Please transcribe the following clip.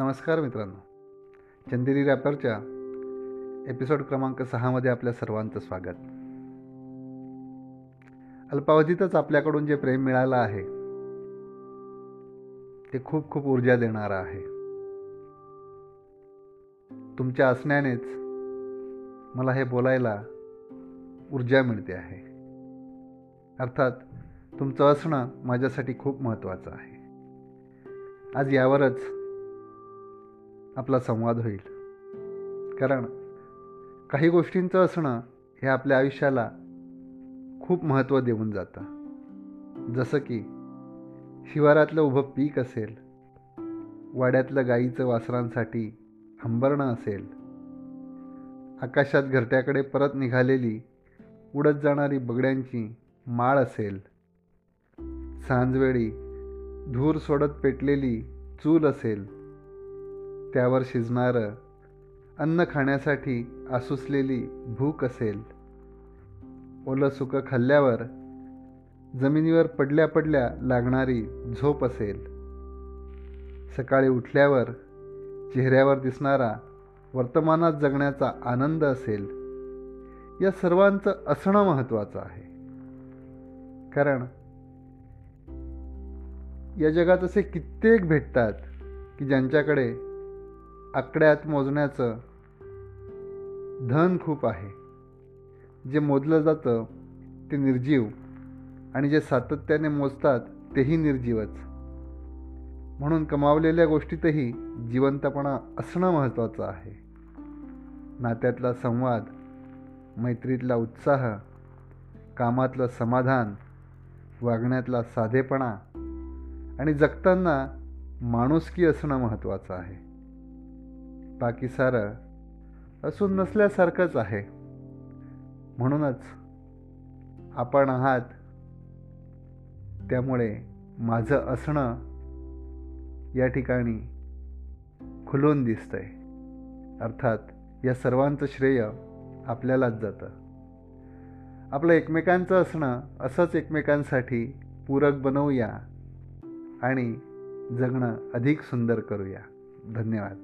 नमस्कार मित्रांनो. चंदेरी रॅपरच्या एपिसोड क्रमांक सहामध्ये आपल्या सर्वांचं स्वागत. अल्पावधीतच आपल्याकडून जे प्रेम मिळालं आहे ते खूप खूप ऊर्जा देणारं आहे. तुमच्या असण्यानेच मला हे बोलायला ऊर्जा मिळते आहे. अर्थात तुमचं असणं माझ्यासाठी खूप महत्त्वाचं आहे. आज यावरच आपला संवाद होईल. कारण काही गोष्टींचं असणं हे आपल्या आयुष्याला खूप महत्त्व देऊन जातं. जसं की शिवारातलं उभं पीक असेल वाड्यातलं गाईचं वासरांसाठी हंबरणं असेल आकाशात घरट्याकडे परत निघालेली उडत जाणारी बगड्यांची माळ असेल सांजवेळी धूर सोडत पेटलेली चूल असेल त्यावर शिजणारं अन्न खाण्यासाठी आसुसलेली भूक असेल. ओलं सुकं खाल्ल्यावर जमिनीवर पडल्या पडल्या लागणारी झोप असेल. सकाळी उठल्यावर चेहऱ्यावर दिसणारा वर्तमानात जगण्याचा आनंद असेल. या सर्वांचं असणं महत्त्वाचं आहे. कारण या जगात असे कित्येक भेटतात की ज्यांच्याकडे आकड्यात मोजण्याचं धन खूप आहे. जे मोजलं जातं ते निर्जीव आणि जे सातत्याने मोजतात तेही निर्जीवच. म्हणून कमावलेल्या गोष्टीतही जिवंतपणा असणं महत्त्वाचं आहे. नात्यातला संवाद मैत्रीतला उत्साह कामातलं समाधान वागण्यातला साधेपणा आणि जगताना माणुसकी असणं महत्त्वाचं आहे. बाकी सारं असून नसल्यासारखंच आहे. म्हणूनच आपण आहात त्यामुळे माझं असणं या ठिकाणी खुलून दिसतंय. अर्थात या सर्वांचं श्रेय आपल्यालाच जातं. आपलं एकमेकांचं असणं असंच एकमेकांसाठी पूरक बनवूया आणि जगणं अधिक सुंदर करूया. धन्यवाद.